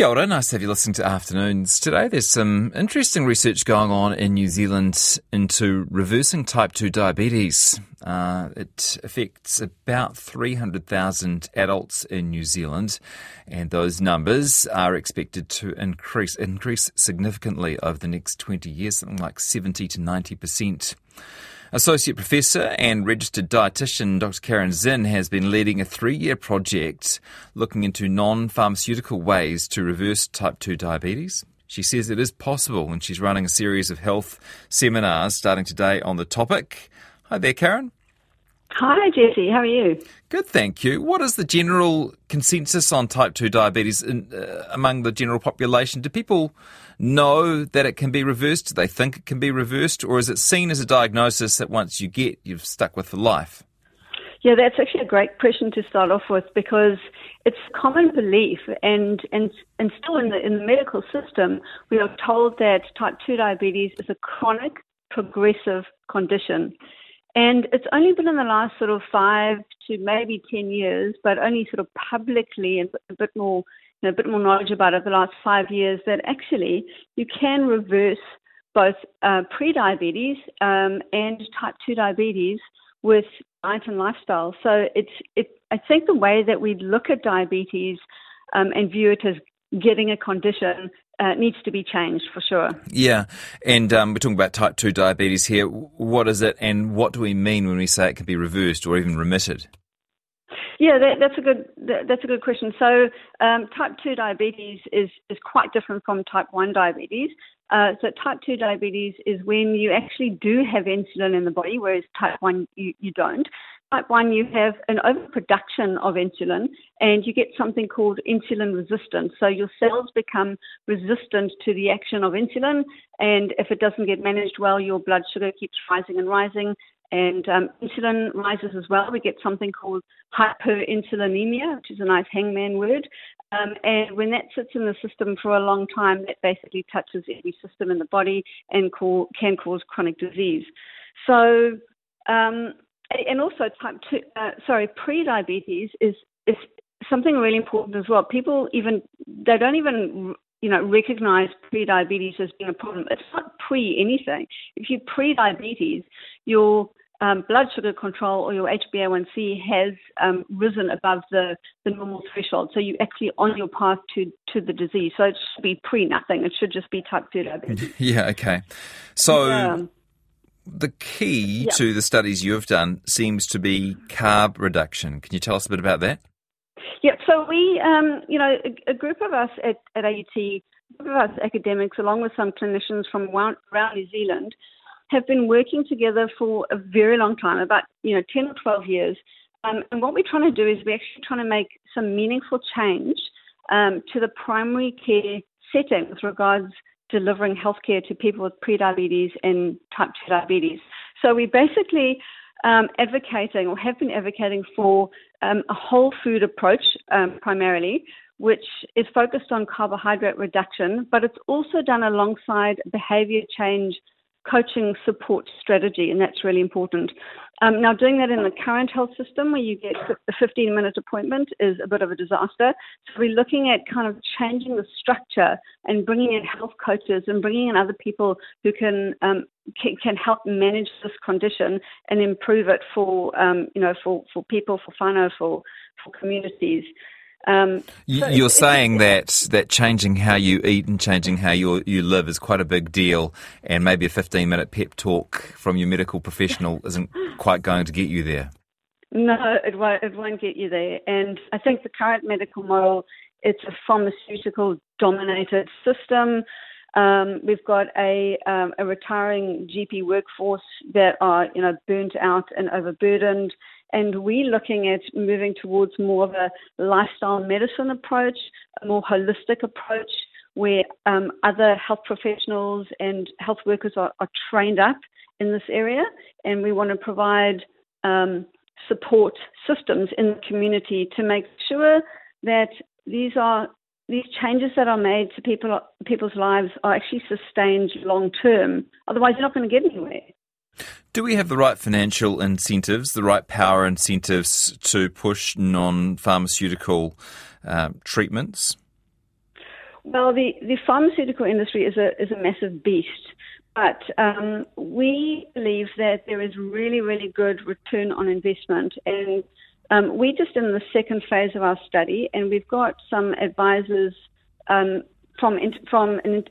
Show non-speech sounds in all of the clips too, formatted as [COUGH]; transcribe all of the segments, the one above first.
Kia ora, nice to have you listening to Afternoons. Today there's some interesting research going on in New Zealand into reversing type 2 diabetes. Uh, it affects about 300,000 adults in New Zealand, and those numbers are expected to increase, increase significantly over the next 20 years, something like 70 to 90 percent. Associate Professor and registered dietitian Dr. Caryn Zinn has been leading a three year project looking into non pharmaceutical ways to reverse type 2 diabetes. She says it is possible, and she's running a series of health seminars starting today on the topic. Hi there, Caryn. Hi, Jesse. How are you? Good, thank you. What is the general consensus on type 2 diabetes in, uh, among the general population? Do people know that it can be reversed? Do they think it can be reversed? Or is it seen as a diagnosis that once you get, you've stuck with for life? Yeah, that's actually a great question to start off with because it's common belief, and and and still in the in the medical system, we are told that type two diabetes is a chronic, progressive condition. And it's only been in the last sort of five to maybe 10 years, but only sort of publicly and a bit more, you know, a bit more knowledge about it the last five years that actually you can reverse both uh, pre-diabetes um, and type 2 diabetes with diet and lifestyle. So it's, it, I think the way that we look at diabetes um, and view it as getting a condition uh, needs to be changed for sure. Yeah, and um, we're talking about type 2 diabetes here. What is it, and what do we mean when we say it can be reversed or even remitted? Yeah, that, that's a good that, that's a good question. So, um, type two diabetes is is quite different from type one diabetes. Uh, so, type two diabetes is when you actually do have insulin in the body, whereas type one you, you don't type 1, you have an overproduction of insulin and you get something called insulin resistance. So your cells become resistant to the action of insulin, and if it doesn't get managed well, your blood sugar keeps rising and rising. And um, insulin rises as well. We get something called hyperinsulinemia, which is a nice hangman word. Um, and when that sits in the system for a long time, that basically touches every system in the body and call, can cause chronic disease. So um, and also type two, uh, sorry, pre-diabetes is is something really important as well. People even they don't even you know recognize pre-diabetes as being a problem. It's not pre anything. If you pre-diabetes, your um, blood sugar control or your HbA1c has um, risen above the, the normal threshold. So you're actually on your path to, to the disease. So it should be pre nothing. It should just be type 2 diabetes. [LAUGHS] Yeah, okay. So. Yeah the key yep. to the studies you've done seems to be carb reduction. Can you tell us a bit about that? Yeah, so we, um, you know, a, a, group of us at, at AUT, a group of us academics, along with some clinicians from around New Zealand, have been working together for a very long time, about, you know, 10 or 12 years. Um, and what we're trying to do is we're actually trying to make some meaningful change um, to the primary care setting with regards delivering healthcare to people with prediabetes and type 2 diabetes. So we basically um, advocating or have been advocating for um, a whole food approach um, primarily, which is focused on carbohydrate reduction, but it's also done alongside behavior change coaching support strategy, and that's really important. Um, now, doing that in the current health system where you get a 15 minute appointment is a bit of a disaster. So, we're looking at kind of changing the structure and bringing in health coaches and bringing in other people who can. Um, can, can, help manage this condition and improve it for um, you know for, for people for whānau for for communities. Um, so You're saying that that changing how you eat and changing how you you live is quite a big deal, and maybe a 15 minute pep talk from your medical professional [LAUGHS] isn't quite going to get you there. No, it won't. It won't get you there. And I think the current medical model it's a pharmaceutical dominated system. Um, we've got a, um, a retiring GP workforce that are, you know, burnt out and overburdened, and we're looking at moving towards more of a lifestyle medicine approach, a more holistic approach where um, other health professionals and health workers are, are, trained up in this area, and we want to provide um, support systems in the community to make sure that these are these changes that are made to people people's lives are actually sustained long term. Otherwise, you're not going to get anywhere. Do we have the right financial incentives, the right power incentives to push non pharmaceutical uh, treatments? Well, the, the pharmaceutical industry is a, is a massive beast, but um, we believe that there is really, really good return on investment. And um, we're just in the second phase of our study, and we've got some advisors um, from, from an,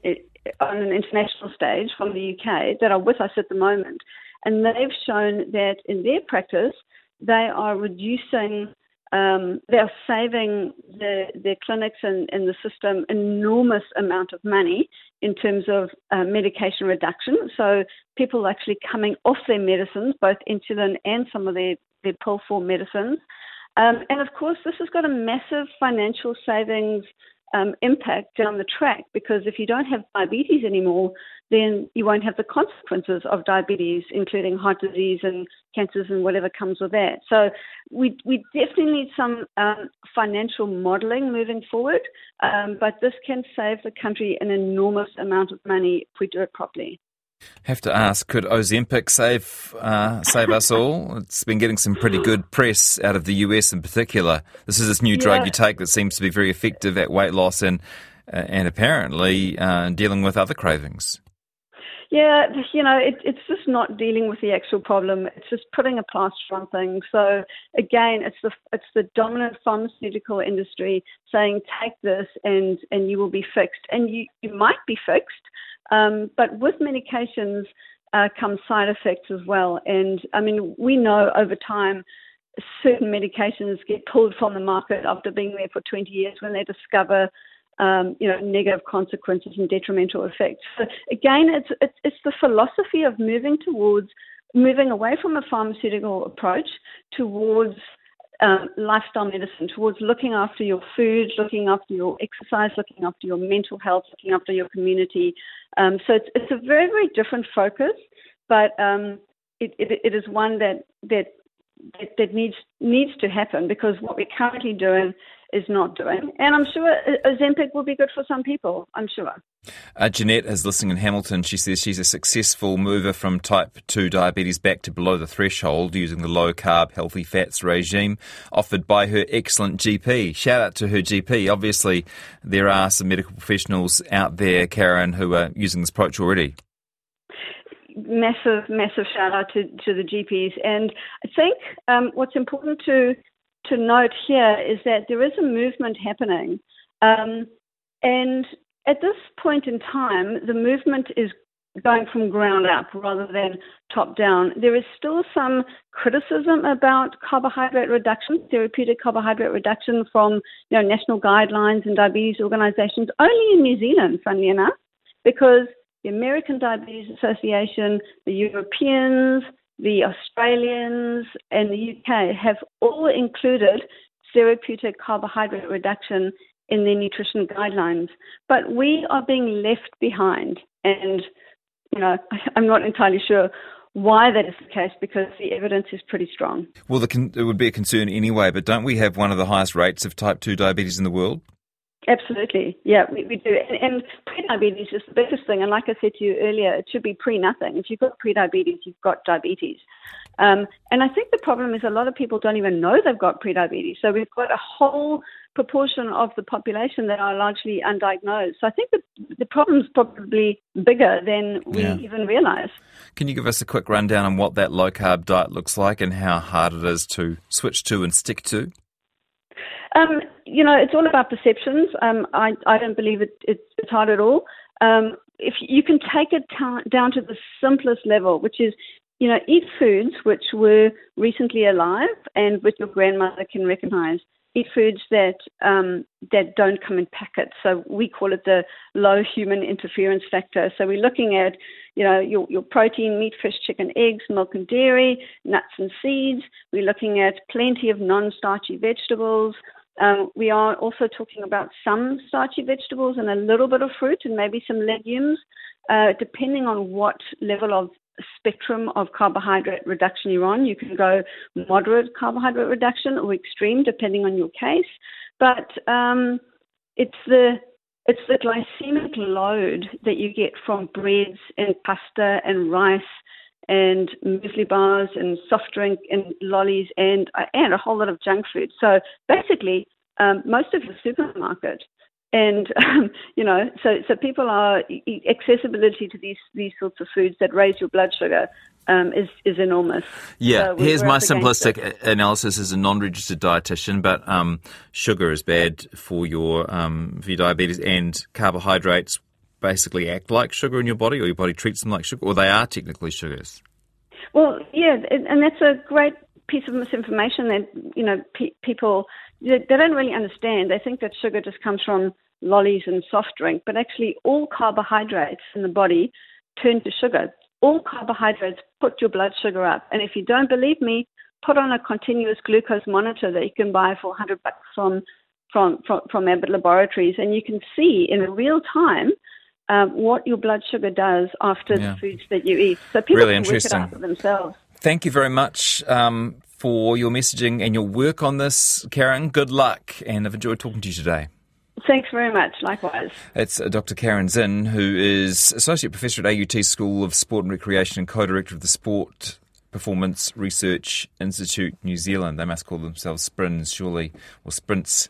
on an international stage from the UK that are with us at the moment. And they've shown that in their practice, they are reducing um, they're saving the, their clinics and, and, the system enormous amount of money in terms of uh, medication reduction. So people are actually coming off their medicines, both insulin and some of their, their pill form medicines. Um, and of course, this has got a massive financial savings um, impact down the track because if you don't have diabetes anymore, then you won't have the consequences of diabetes, including heart disease and cancers and whatever comes with that. So we, we definitely need some um, financial modelling moving forward, um, but this can save the country an enormous amount of money if we do it properly. Have to ask, could Ozempic save uh, save us all? It's been getting some pretty good press out of the US in particular. This is this new drug you take that seems to be very effective at weight loss and uh, and apparently uh, dealing with other cravings. Yeah, you know, it, it's just not dealing with the actual problem. It's just putting a plaster on things. So again, it's the it's the dominant pharmaceutical industry saying take this and and you will be fixed, and you you might be fixed, um, but with medications uh, come side effects as well. And I mean, we know over time certain medications get pulled from the market after being there for 20 years when they discover um, you know, negative consequences and detrimental effects. So again, it's, it's, it's the philosophy of moving towards moving away from a pharmaceutical approach towards um, lifestyle medicine, towards looking after your food, looking after your exercise, looking after your mental health, looking after your community. Um, so it's, it's a very, very different focus, but um, it, it, it is one that, that that, that needs needs to happen because what we're currently doing is not doing. And I'm sure Ozempic will be good for some people. I'm sure. Uh, Jeanette is listening in Hamilton. She says she's a successful mover from type 2 diabetes back to below the threshold using the low carb, healthy fats regime offered by her excellent GP. Shout out to her GP. Obviously, there are some medical professionals out there, Caryn, who are using this approach already massive, massive shout out to, to the GPs. And I think um, what's important to to note here is that there is a movement happening. Um, and at this point in time, the movement is going from ground up rather than top down. There is still some criticism about carbohydrate reduction, therapeutic carbohydrate reduction from you know, national guidelines and diabetes organizations, only in New Zealand, funnily enough, because the American Diabetes Association, the Europeans, the Australians, and the UK have all included therapeutic carbohydrate reduction in their nutrition guidelines. But we are being left behind. And, you know, [LAUGHS] I'm not entirely sure why that is the case because the evidence is pretty strong. Well, con- it would be a concern anyway, but don't we have one of the highest rates of type 2 diabetes in the world? Absolutely, yeah, we, we do. And, and pre-diabetes is the biggest thing. And like I said to you earlier, it should be pre-nothing. If you've got pre-diabetes, you've got diabetes. Um, and I think the problem is a lot of people don't even know they've got pre-diabetes. So we've got a whole proportion of the population that are largely undiagnosed. So I think the, the problem's probably bigger than we yeah. even realize. Can you give us a quick rundown on what that low carb diet looks like and how hard it is to switch to and stick to? Um, you know, it's all about perceptions. Um, I, I don't believe it, it's, it's hard at all. Um, if you can take it t- down to the simplest level, which is, you know, eat foods which were recently alive and which your grandmother can recognize. eat foods that um, that don't come in packets. So we call it the low human interference factor. So we're looking at you know your, your protein, meat, fish, chicken, eggs, milk and dairy, nuts and seeds. We're looking at plenty of non-starchy vegetables. Um, we are also talking about some starchy vegetables and a little bit of fruit and maybe some legumes, uh, depending on what level of spectrum of carbohydrate reduction you're on. You can go moderate carbohydrate reduction or extreme, depending on your case. But um, it's the it's the glycemic load that you get from breads and pasta and rice and muesli bars and soft drink and lollies and and a whole lot of junk food. So basically, um, most of the supermarket and [LAUGHS] um, you know, so so people are accessibility to these these sorts of foods that raise your blood sugar um, is is enormous. Yeah, so here's my simplistic analysis as a non-registered dietitian, but um, sugar is bad for your um, for your diabetes, and carbohydrates basically act like sugar in your body, or your body treats them like sugar, or they are technically sugars. Well, yeah, and that's a great piece of misinformation that you know pe- people they, don't really understand. They think that sugar just comes from lollies and soft drink, but actually all carbohydrates in the body turn to sugar. All carbohydrates put your blood sugar up. And if you don't believe me, put on a continuous glucose monitor that you can buy for 100 bucks from from from, from Abbott Laboratories, and you can see in real time um, what your blood sugar does after yeah. the foods that you eat. So people really can work it out for themselves. Thank you very much um, for your messaging and your work on this, Caryn. Good luck, and I've enjoyed talking to you today. Thanks very much. Likewise. It's uh, Dr. Caryn Zinn, who is Associate Professor at AUT School of Sport and Recreation and co director of the Sport Performance Research Institute New Zealand. They must call themselves Sprints, surely, or Sprints.